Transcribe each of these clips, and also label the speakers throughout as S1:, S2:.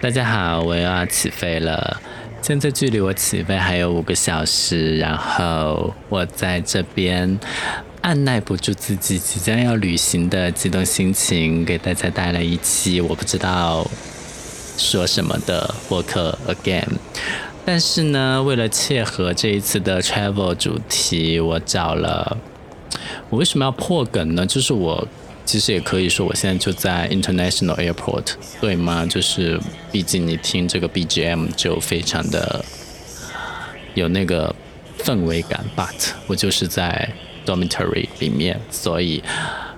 S1: 大家好，我又要起飞了。现在距离我起飞还有五个小时，然后我在这边按耐不住自己即将要旅行的激动心情，给大家带来一期我不知道说什么的播客 again。但是呢，为了切合这一次的 travel 主题，我找了我为什么要破梗呢？就是我。其实也可以说，我现在就在 International Airport，对吗？就是，毕竟你听这个 BGM 就非常的有那个氛围感。But 我就是在 Dormitory 里面，所以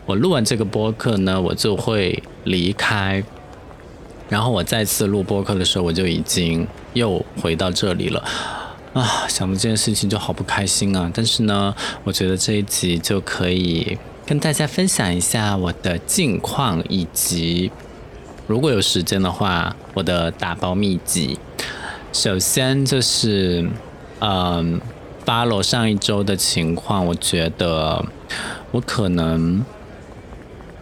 S1: 我录完这个播客呢，我就会离开。然后我再次录播客的时候，我就已经又回到这里了。啊，想到这件事情就好不开心啊！但是呢，我觉得这一集就可以。跟大家分享一下我的近况，以及如果有时间的话，我的打包秘籍。首先就是，嗯，follow 上一周的情况，我觉得我可能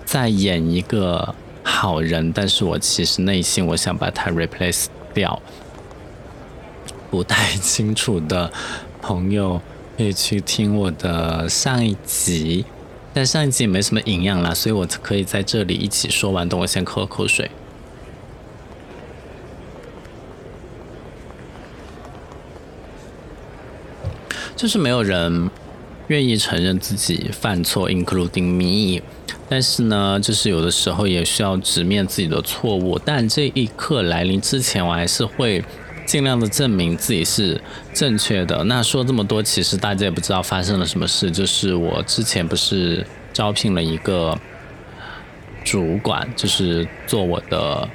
S1: 在演一个好人，但是我其实内心我想把它 replace 掉。不太清楚的朋友可以去听我的上一集。但上一集也没什么营养啦，所以我可以在这里一起说完。等我先喝口水。就是没有人愿意承认自己犯错，including me。但是呢，就是有的时候也需要直面自己的错误。但这一刻来临之前，我还是会尽量的证明自己是正确的。那说这么多，其实大家也不知道发生了什么事。就是我之前不是。招聘了一个主管，就是做我的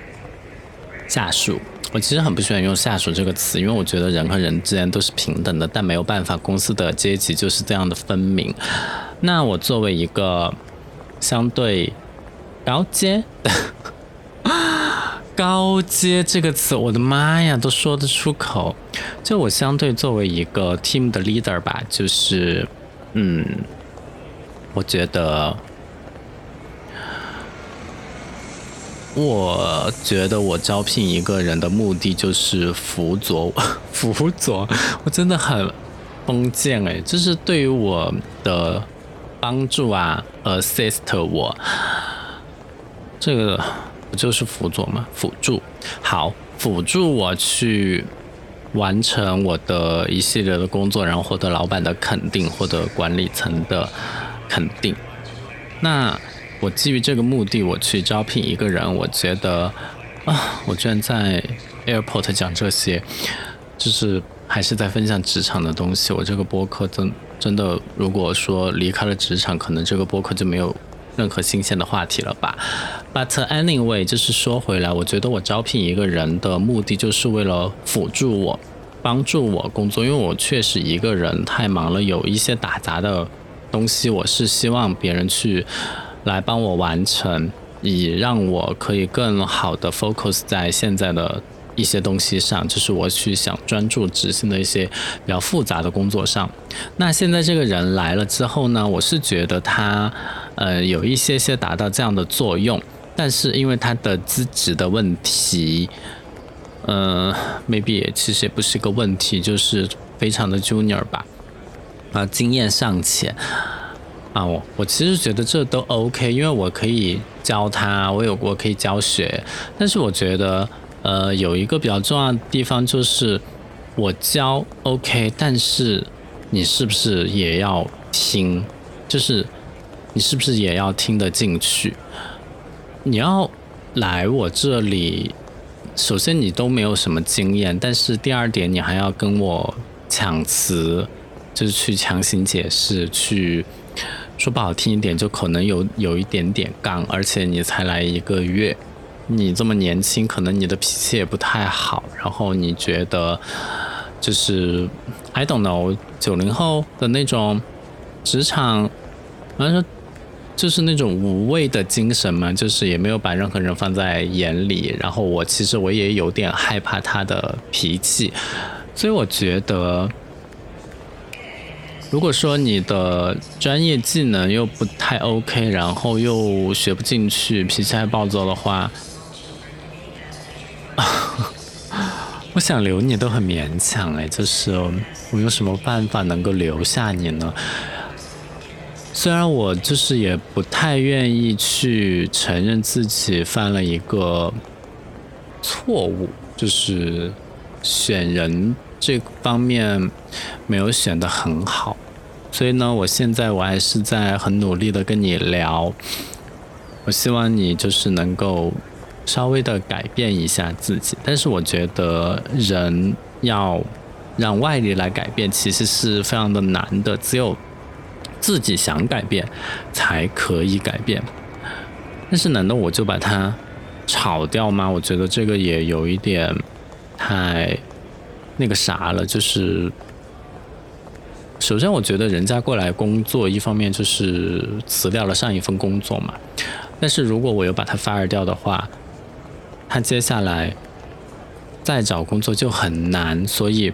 S1: 下属。我其实很不喜欢用“下属”这个词，因为我觉得人和人之间都是平等的，但没有办法，公司的阶级就是这样的分明。那我作为一个相对高阶，高阶这个词，我的妈呀，都说得出口。就我相对作为一个 team 的 leader 吧，就是嗯。我觉得，我觉得我招聘一个人的目的就是辅佐，辅佐，我真的很封建哎，就是对于我的帮助啊，assist 我，这个不就是辅佐吗？辅助，好，辅助我去完成我的一系列的工作，然后获得老板的肯定，获得管理层的。肯定。那我基于这个目的，我去招聘一个人，我觉得啊，我居然在 airport 讲这些，就是还是在分享职场的东西。我这个播客真真的，如果说离开了职场，可能这个播客就没有任何新鲜的话题了吧。But anyway，就是说回来，我觉得我招聘一个人的目的，就是为了辅助我，帮助我工作，因为我确实一个人太忙了，有一些打杂的。东西我是希望别人去来帮我完成，以让我可以更好的 focus 在现在的一些东西上，就是我去想专注执行的一些比较复杂的工作上。那现在这个人来了之后呢，我是觉得他呃有一些些达到这样的作用，但是因为他的资质的问题，呃，maybe 也其实也不是个问题，就是非常的 junior 吧。啊，经验尚浅啊，我我其实觉得这都 OK，因为我可以教他，我有我可以教学，但是我觉得呃有一个比较重要的地方就是我教 OK，但是你是不是也要听？就是你是不是也要听得进去？你要来我这里，首先你都没有什么经验，但是第二点你还要跟我抢词。就是去强行解释，去说不好听一点，就可能有有一点点杠，而且你才来一个月，你这么年轻，可能你的脾气也不太好，然后你觉得就是 I don't know，九零后的那种职场，反正就是那种无畏的精神嘛，就是也没有把任何人放在眼里，然后我其实我也有点害怕他的脾气，所以我觉得。如果说你的专业技能又不太 OK，然后又学不进去，脾气还暴躁的话，我想留你都很勉强哎，就是我有什么办法能够留下你呢？虽然我就是也不太愿意去承认自己犯了一个错误，就是选人这方面没有选的很好，所以呢，我现在我还是在很努力的跟你聊，我希望你就是能够稍微的改变一下自己，但是我觉得人要让外力来改变，其实是非常的难的，只有。自己想改变，才可以改变。但是，难道我就把它炒掉吗？我觉得这个也有一点太那个啥了。就是，首先，我觉得人家过来工作，一方面就是辞掉了上一份工作嘛。但是如果我又把他 fire 掉的话，他接下来再找工作就很难。所以，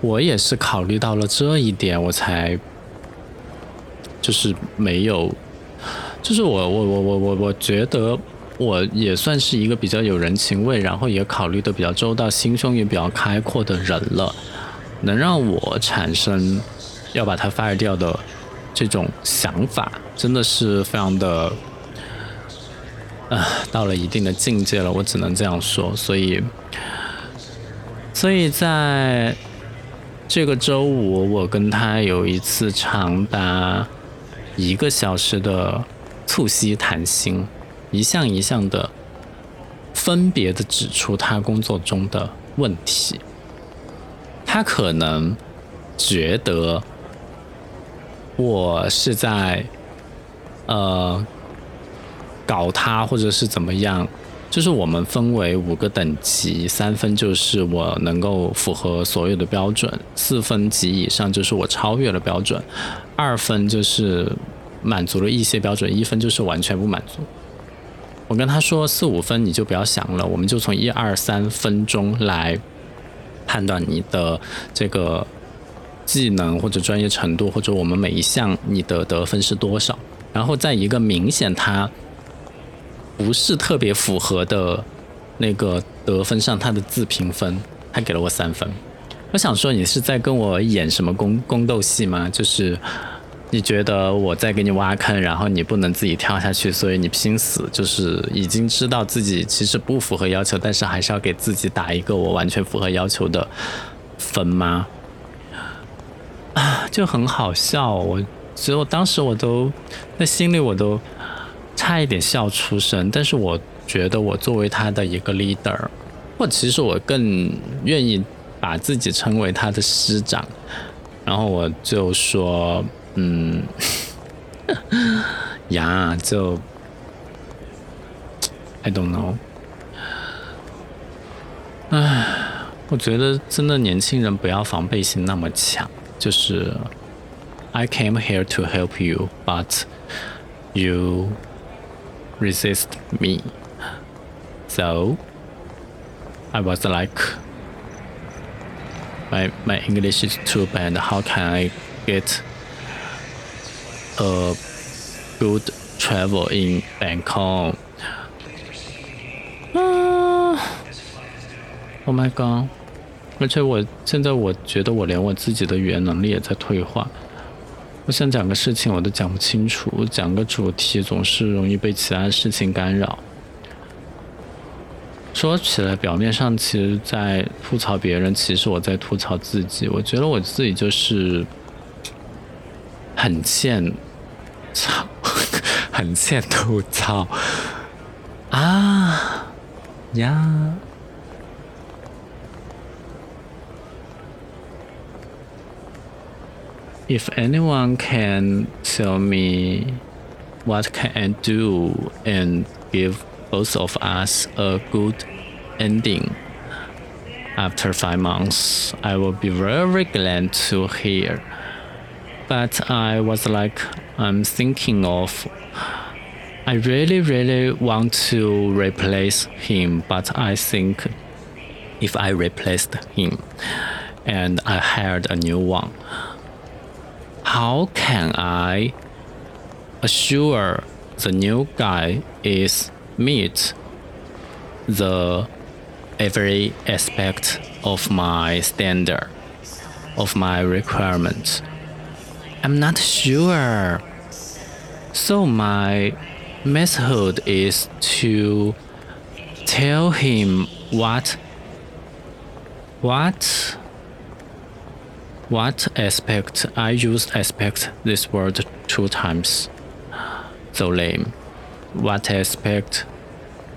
S1: 我也是考虑到了这一点，我才。就是没有，就是我我我我我我觉得我也算是一个比较有人情味，然后也考虑的比较周到，心胸也比较开阔的人了，能让我产生要把它 fire 掉的这种想法，真的是非常的，啊，到了一定的境界了，我只能这样说。所以，所以在这个周五，我跟他有一次长达。一个小时的促膝谈心，一项一项的分别的指出他工作中的问题。他可能觉得我是在呃搞他，或者是怎么样。就是我们分为五个等级，三分就是我能够符合所有的标准，四分及以上就是我超越了标准，二分就是满足了一些标准，一分就是完全不满足。我跟他说四五分你就不要想了，我们就从一二三分钟来判断你的这个技能或者专业程度，或者我们每一项你的得分是多少，然后在一个明显他。不是特别符合的那个得分上，他的自评分他给了我三分。我想说，你是在跟我演什么宫宫斗戏吗？就是你觉得我在给你挖坑，然后你不能自己跳下去，所以你拼死，就是已经知道自己其实不符合要求，但是还是要给自己打一个我完全符合要求的分吗？啊，就很好笑。我所以我当时我都在心里我都。差一点笑出声，但是我觉得我作为他的一个 leader，或其实我更愿意把自己称为他的师长，然后我就说，嗯，呀，就，I don't know，唉，我觉得真的年轻人不要防备心那么强，就是 I came here to help you，but you resist me. So I was like, my, my English is too bad. How can I get a good travel in Bangkok? Uh, oh my god！而且我现在我觉得我连我自己的语言能力也在退化。 我想讲个事情，我都讲不清楚；讲个主题，总是容易被其他事情干扰。说起来，表面上其实在吐槽别人，其实我在吐槽自己。我觉得我自己就是很欠操，很欠吐槽啊呀。If anyone can tell me what can I do and give both of us a good ending after five months, I will be very glad to hear. But I was like, I'm thinking of, I really, really want to replace him, but I think if I replaced him and I hired a new one, how can I assure the new guy is meet the every aspect of my standard, of my requirements I'm not sure. So my method is to tell him what what what aspect I use aspect this word two times. So lame. What aspect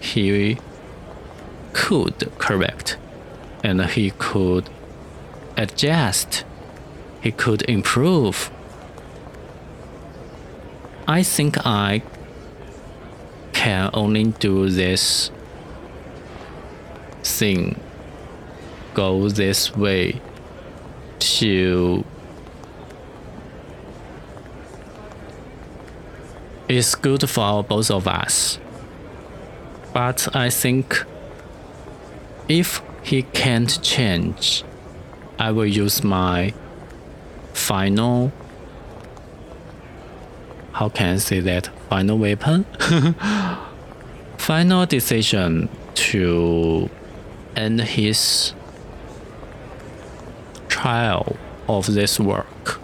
S1: he could correct and he could adjust. He could improve. I think I can only do this thing, go this way to it's good for both of us. But I think if he can't change, I will use my final how can I say that final weapon final decision to end his trial of this work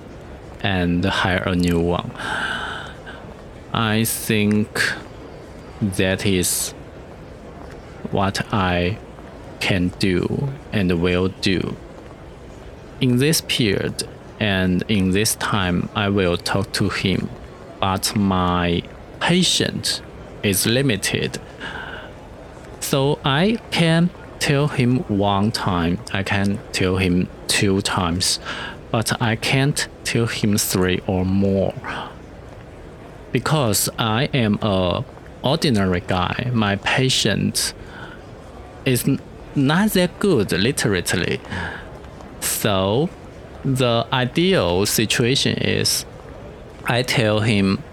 S1: and hire a new one. I think that is what I can do and will do. In this period and in this time, I will talk to him, but my patience is limited. So I can tell him one time, I can tell him two times, but I can't tell him three or more. Because I am a ordinary guy, my patience is not that good literally. So the ideal situation is I tell him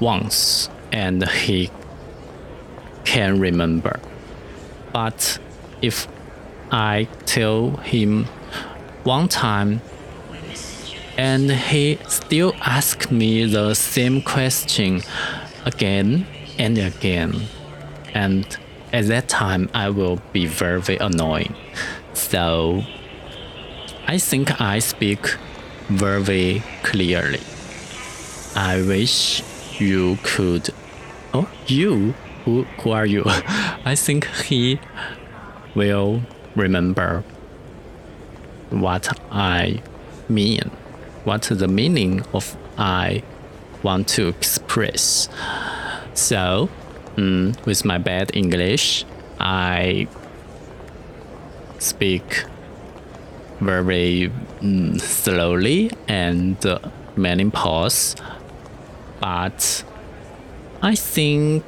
S1: once and he can remember. But if I tell him one time and he still asks me the same question again and again and at that time I will be very, very annoying. So I think I speak very clearly. I wish you could. Oh, you? Who, who are you? I think he will remember what I mean, what the meaning of I want to express. So, mm, with my bad English, I speak very mm, slowly and uh, many pause, but I think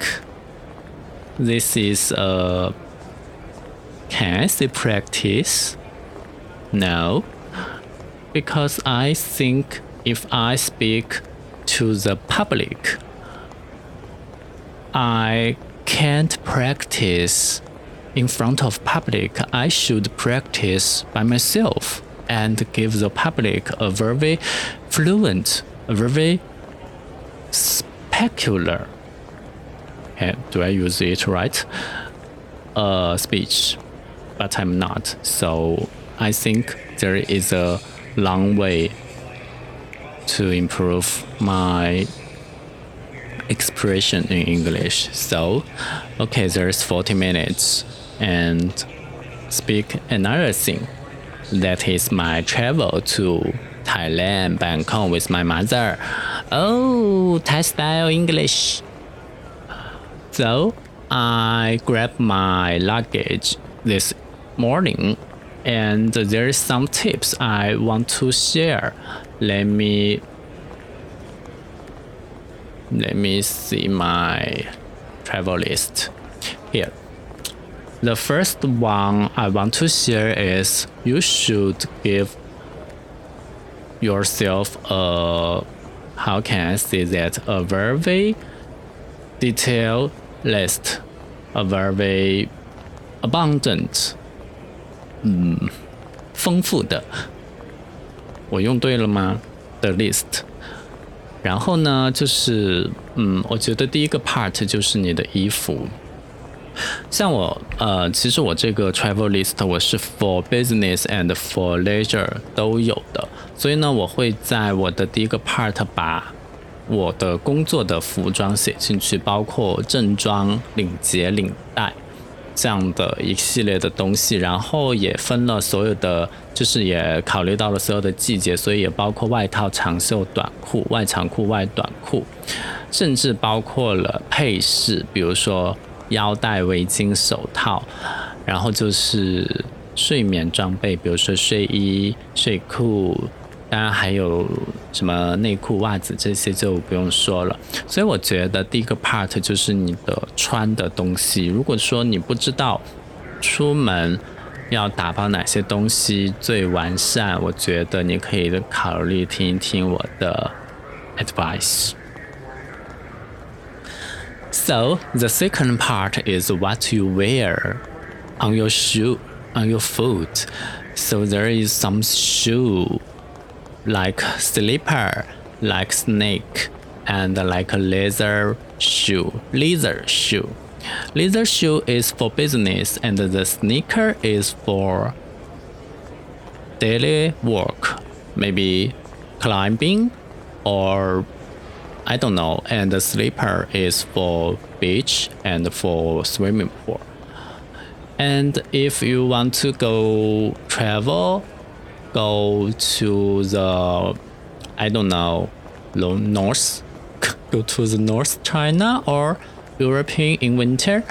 S1: this is a can I say practice? No, because I think if I speak to the public, I can't practice in front of public. I should practice by myself and give the public a very fluent, a very specular. Do I use it right? Uh, speech, but I'm not. So I think there is a long way to improve my expression in English. So, okay, there's 40 minutes and speak another thing. That is my travel to Thailand, Bangkok with my mother. Oh, Thai style English. So I grabbed my luggage this morning and there's some tips I want to share. Let me let me see my travel list here. The first one I want to share is you should give yourself a how can I say that a very detailed list, a very abundant 嗯，丰富的，我用对了吗？的 list。然后呢，就是嗯，我觉得第一个 part 就是你的衣服，像我呃，其实我这个 travel list 我是 for business and for leisure 都有的，所以呢，我会在我的第一个 part 把我的工作的服装写进去，包括正装、领结、领带这样的一系列的东西，然后也分了所有的，就是也考虑到了所有的季节，所以也包括外套、长袖、短裤、外长裤、外短裤，甚至包括了配饰，比如说腰带、围巾、手套，然后就是睡眠装备，比如说睡衣、睡裤。当然还有什么内裤、袜子这些就不用说了。所以我觉得第一个 part 就是你的穿的东西。如果说你不知道出门要打包哪些东西最完善，我觉得你可以考虑听一听我的 advice。So the second part is what you wear on your shoe, on your foot. So there is some shoe like slipper, like snake, and like a leather shoe. Leather shoe. Leather shoe is for business, and the sneaker is for daily work, maybe climbing or I don't know. And the slipper is for beach and for swimming pool. And if you want to go travel go to the I don't know north go to the north China or European in winter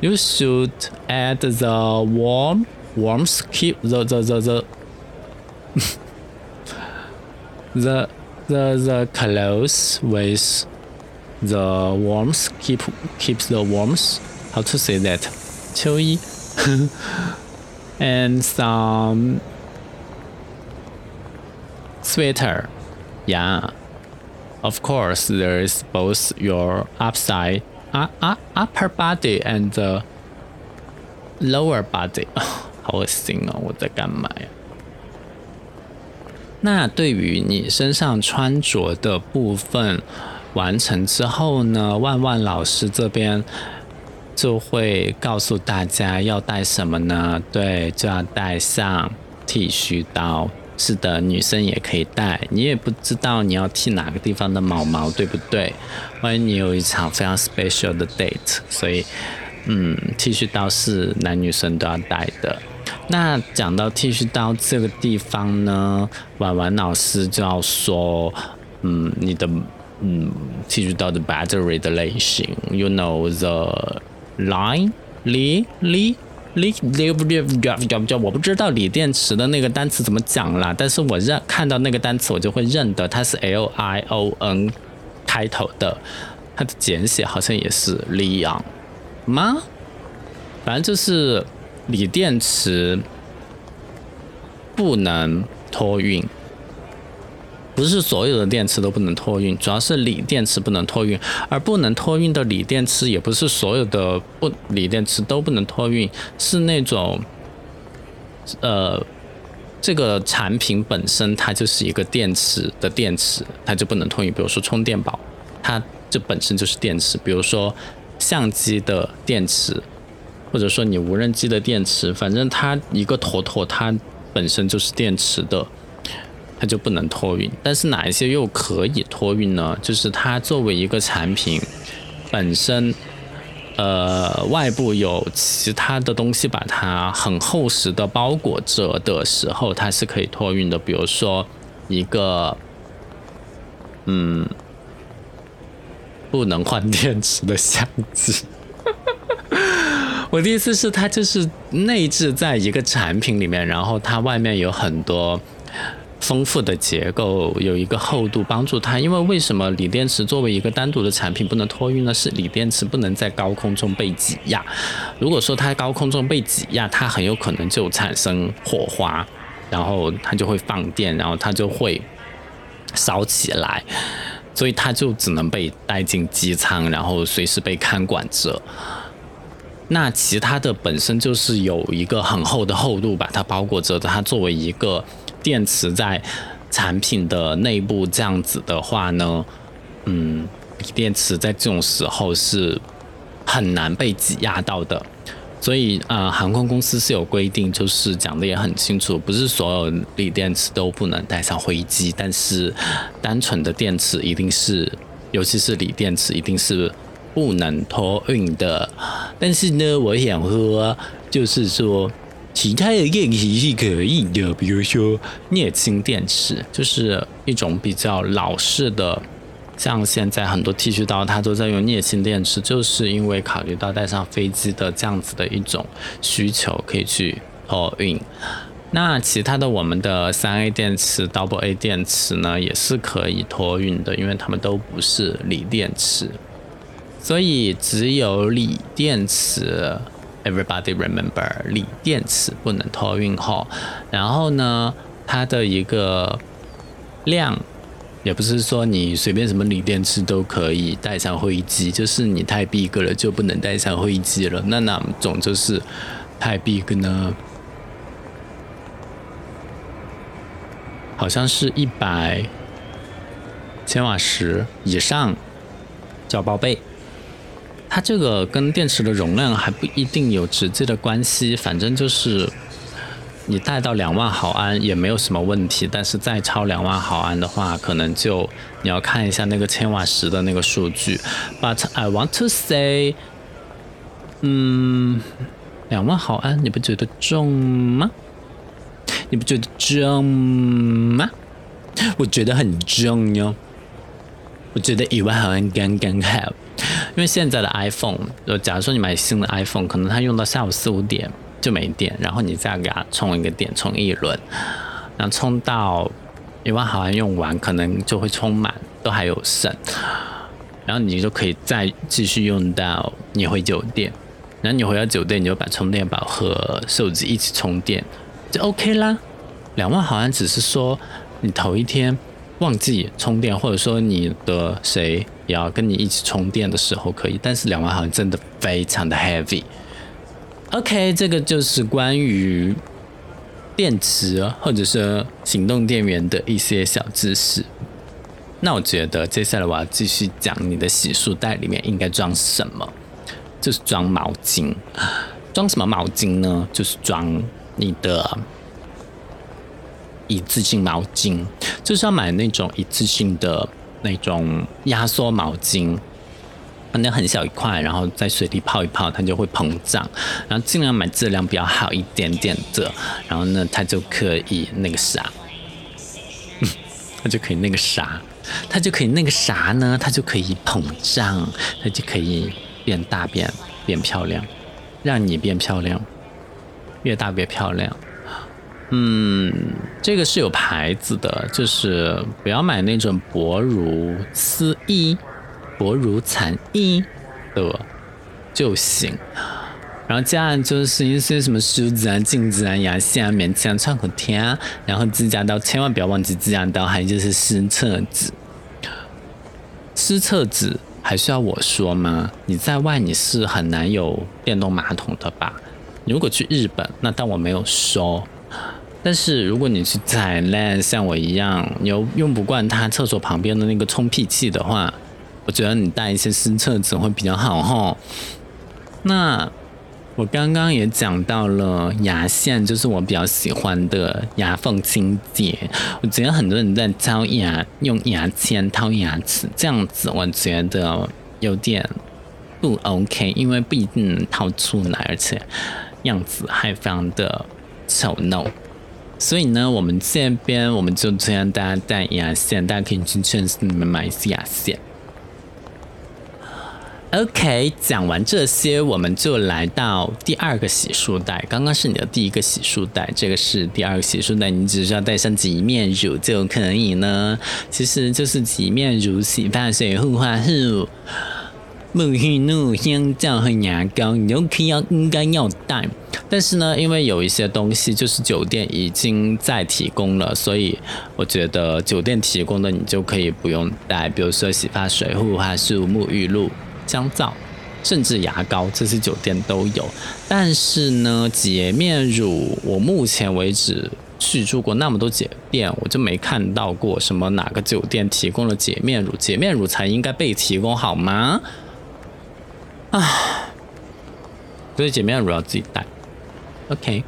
S1: you should add the warm warms keep the the the the the the, the clothes with the warmth keep keeps the warmth. How to say that? 秋衣 and some sweater. Yeah. Of course, there is both your upside, uh, uh, upper body and the lower body. 好恶心哦！我在干嘛呀？那对于你身上穿着的部分完成之后呢，万万老师这边就会告诉大家要带什么呢？对，就要带上剃须刀。是的，女生也可以戴。你也不知道你要剃哪个地方的毛毛，对不对？万一你有一场非常 special 的 date，所以，嗯，剃须刀是男女生都要带的。那讲到剃须刀这个地方呢，婉婉老师就要说，嗯，你的，嗯，剃须刀的 battery 的类型，you know the line, li, li。锂锂不锂叫我不知道锂电池的那个单词怎么讲啦，但是我认看到那个单词我就会认得它是 L I O N 开头的，它的简写好像也是 Lion 吗？反正就是锂电池不能托运。不是所有的电池都不能托运，主要是锂电池不能托运，而不能托运的锂电池也不是所有的不锂电池都不能托运，是那种，呃，这个产品本身它就是一个电池的电池，它就不能托运。比如说充电宝，它这本身就是电池；比如说相机的电池，或者说你无人机的电池，反正它一个坨坨，它本身就是电池的。它就不能托运，但是哪一些又可以托运呢？就是它作为一个产品本身，呃，外部有其他的东西把它很厚实的包裹着的时候，它是可以托运的。比如说一个，嗯，不能换电池的相机。我的意思是，它就是内置在一个产品里面，然后它外面有很多。丰富的结构有一个厚度帮助它，因为为什么锂电池作为一个单独的产品不能托运呢？是锂电池不能在高空中被挤压。如果说它高空中被挤压，它很有可能就产生火花，然后它就会放电，然后它就会烧起来，所以它就只能被带进机舱，然后随时被看管着。那其他的本身就是有一个很厚的厚度把它包裹着的，它作为一个。电池在产品的内部这样子的话呢，嗯，锂电池在这种时候是很难被挤压到的。所以啊，航空公司是有规定，就是讲的也很清楚，不是所有锂电池都不能带上飞机，但是单纯的电池一定是，尤其是锂电池一定是不能托运的。但是呢，我想说，就是说其他的电池是可以的，比如说镍氢电池，就是一种比较老式的。像现在很多剃须刀，它都在用镍氢电池，就是因为考虑到带上飞机的这样子的一种需求，可以去托运。那其他的我们的三 A 电池、Double A 电池呢，也是可以托运的，因为它们都不是锂电池。所以只有锂电池，Everybody remember，锂电池不能托运后，然后呢，它的一个量。也不是说你随便什么锂电池都可以带上飞机，就是你太 big 了就不能带上飞机了。那哪种就是太 big 呢？好像是一百千瓦时以上叫报备。它这个跟电池的容量还不一定有直接的关系，反正就是。你带到两万毫安也没有什么问题，但是再超两万毫安的话，可能就你要看一下那个千瓦时的那个数据。But I want to say，嗯，两万毫安你不觉得重吗？你不觉得重吗？我觉得很重哟。我觉得一万毫安刚刚好，因为现在的 iPhone，就假如说你买新的 iPhone，可能它用到下午四五点。就没电，然后你再给它充一个电，充一轮，然后充到一万毫安用完，可能就会充满，都还有剩，然后你就可以再继续用到你回酒店，然后你回到酒店，你就把充电宝和手机一起充电，就 OK 啦。两万毫安只是说你头一天忘记充电，或者说你的谁也要跟你一起充电的时候可以，但是两万毫安真的非常的 heavy。OK，这个就是关于电池或者是行动电源的一些小知识。那我觉得接下来我要继续讲你的洗漱袋里面应该装什么，就是装毛巾。装什么毛巾呢？就是装你的一次性毛巾，就是要买那种一次性的那种压缩毛巾。那很小一块，然后在水里泡一泡，它就会膨胀。然后尽量买质量比较好一点点的，然后呢，它就可以那个啥，嗯它就可以那个啥，它就可以那个啥呢？它就可以膨胀，它就可以变大变变漂亮，让你变漂亮，越大越漂亮。嗯，这个是有牌子的，就是不要买那种薄如丝衣。薄如蝉翼的就行，然后接下来就是一些什么梳子啊、镜子啊、牙线啊、棉签、啊创可贴啊，然后指甲刀千万不要忘记指甲刀，还有就是湿厕纸。湿厕纸还需要我说吗？你在外你是很难有电动马桶的吧？如果去日本，那当我没有说。但是如果你去踩烂，像我一样，你又用不惯它厕所旁边的那个冲屁器的话。我觉得你带一些湿厕纸会比较好哈。那我刚刚也讲到了牙线，就是我比较喜欢的牙缝清洁。我觉得很多人在掏牙用牙签掏牙齿，这样子我觉得有点不 OK，因为不一定能掏出来，而且样子还非常的丑陋。所以呢，我们这边我们就这样，大家带牙线，大家可以去超市里面买一些牙线。OK，讲完这些，我们就来到第二个洗漱袋。刚刚是你的第一个洗漱袋，这个是第二个洗漱袋。你只需要带上洁面乳就可以呢。其实就是洁面乳、洗发水、护发素、沐浴露、香皂和牙膏，你都可以要应该要带。但是呢，因为有一些东西就是酒店已经在提供了，所以我觉得酒店提供的你就可以不用带。比如说洗发水、护发素、沐浴露。香皂，甚至牙膏，这些酒店都有。但是呢，洁面乳，我目前为止去住过那么多酒店，我就没看到过什么哪个酒店提供了洁面乳。洁面乳才应该被提供好吗？啊，所以洁面乳要自己带。OK，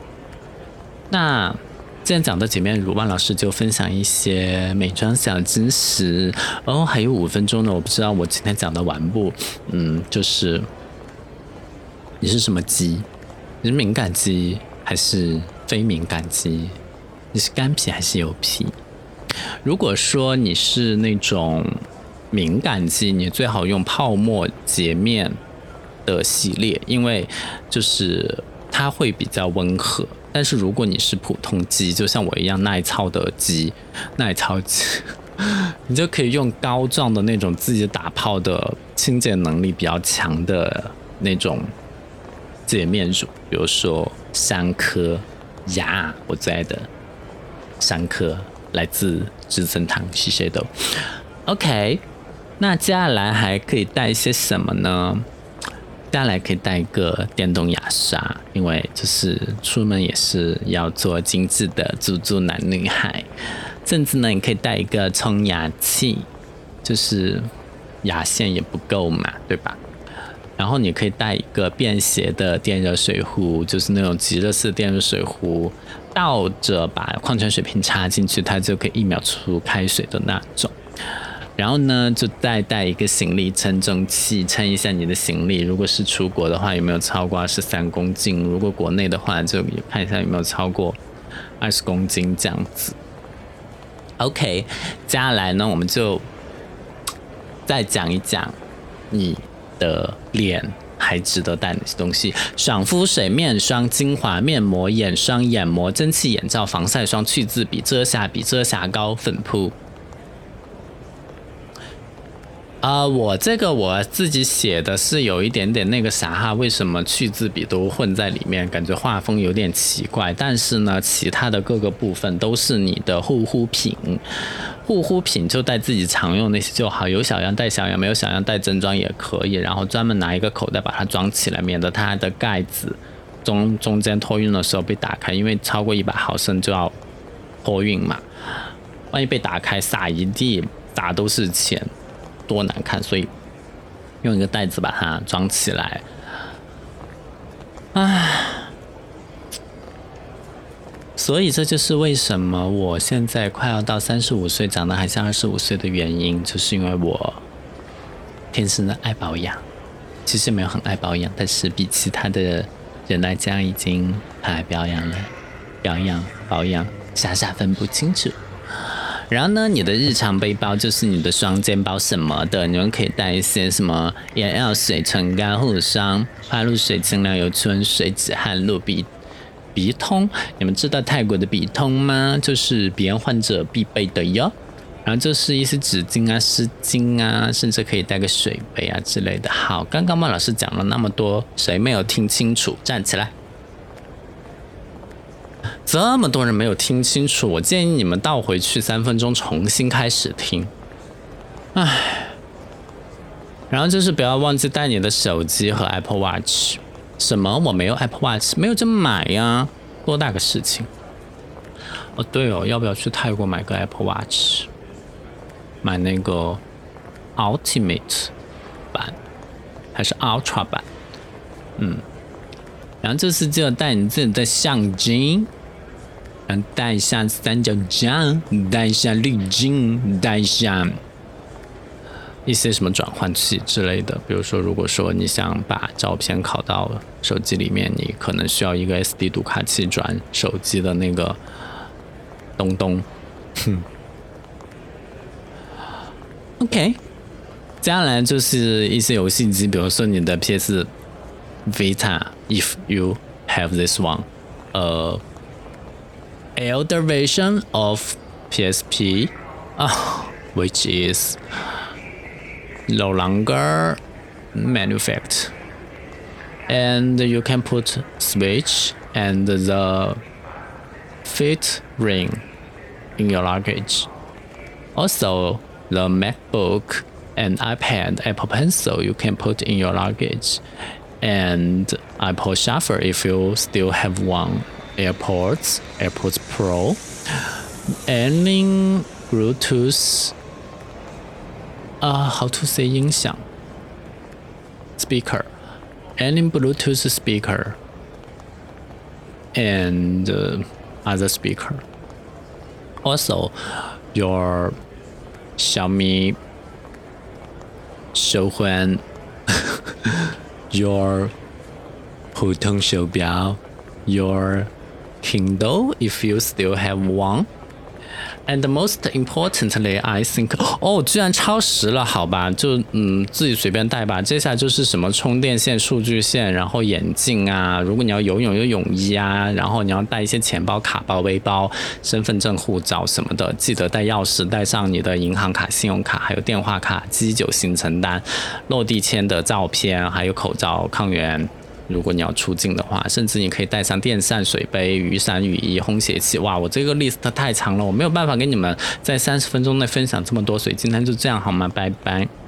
S1: 那既然讲到洁面乳，万老师就分享一些美妆小知识。哦，还有五分钟呢，我不知道我今天讲的完不？嗯，就是你是什么肌？你是敏感肌还是非敏感肌？你是干皮还是油皮？如果说你是那种敏感肌，你最好用泡沫洁面的系列，因为就是它会比较温和。但是如果你是普通肌，就像我一样耐操的肌，耐操肌，你就可以用膏状的那种自己打泡的清洁能力比较强的那种洁面乳。比如说三颗牙，我最爱的三颗来自资生堂吸血豆。OK，那接下来还可以带一些什么呢？接下来可以带一个电动牙刷，因为就是出门也是要做精致的猪猪男女孩。甚至呢，你可以带一个冲牙器，就是牙线也不够嘛，对吧？然后你可以带一个便携的电热水壶，就是那种极热式电热水壶，倒着把矿泉水瓶插进去，它就可以一秒出开水的那种。然后呢，就再带一个行李称重器，称一下你的行李。如果是出国的话，有没有超过二十三公斤？如果国内的话，就看一下有没有超过二十公斤这样子。OK，接下来呢，我们就再讲一讲你。的脸还值得带哪些东西？爽肤水、面霜、精华、面膜、眼霜、眼膜、蒸汽眼罩、防晒霜、去渍笔、遮瑕笔、遮瑕膏、粉扑。啊，我这个我自己写的是有一点点那个啥哈，为什么去渍笔都混在里面？感觉画风有点奇怪。但是呢，其他的各个部分都是你的护肤品，护肤品就带自己常用那些就好。有小样带小样，没有小样带正装也可以。然后专门拿一个口袋把它装起来，免得它的盖子中中间托运的时候被打开，因为超过一百毫升就要托运嘛。万一被打开洒一地，打都是钱。多难看，所以用一个袋子把它装起来。唉，所以这就是为什么我现在快要到三十五岁，长得还像二十五岁的原因，就是因为我天生的爱保养。其实没有很爱保养，但是比其他的人来讲，已经很爱保养了。保养保养，傻傻分不清楚。然后呢，你的日常背包就是你的双肩包什么的，你们可以带一些什么眼药水、唇膏、护霜、花露水、清凉油、纯水、止汗露、鼻鼻通。你们知道泰国的鼻通吗？就是鼻炎患者必备的哟。然后就是一些纸巾啊、湿巾啊，甚至可以带个水杯啊之类的。好，刚刚孟老师讲了那么多，谁没有听清楚？站起来。这么多人没有听清楚，我建议你们倒回去三分钟，重新开始听。唉，然后就是不要忘记带你的手机和 Apple Watch。什么？我没有 Apple Watch，没有就买呀，多大个事情？哦，对哦，要不要去泰国买个 Apple Watch？买那个 Ultimate 版还是 Ultra 版？嗯，然后这次记得带你自己的相机。带一下三脚架，带一下滤镜，带一下一些什么转换器之类的。比如说，如果说你想把照片拷到手机里面，你可能需要一个 SD 读卡器转手机的那个东东。哼。OK，接下来就是一些游戏机，比如说你的 PS Vita，if you have this one，呃。Elder version of PSP, uh, which is no longer manufactured. And you can put Switch and the Fit Ring in your luggage. Also, the MacBook and iPad, Apple Pencil you can put in your luggage, and Apple Shuffle if you still have one AirPods, AirPods Pro, any Bluetooth, uh, how to say 音响 speaker any Bluetooth speaker and uh, other speaker. Also, your Xiaomi 手环 your 普通手表 your Kindle if you still have one And most importantly, I think，哦，居然超时了，好吧，就嗯自己随便带吧。接下来就是什么充电线、数据线，然后眼镜啊，如果你要游泳有泳衣啊，然后你要带一些钱包、卡包、背包、身份证、护照什么的，记得带钥匙，带上你的银行卡、信用卡，还有电话卡、机酒行程单、落地签的照片，还有口罩、抗原。如果你要出镜的话，甚至你可以带上电扇、水杯、雨伞、雨衣、烘鞋器。哇，我这个 list 太长了，我没有办法跟你们在三十分钟内分享这么多，所以今天就这样好吗？拜拜。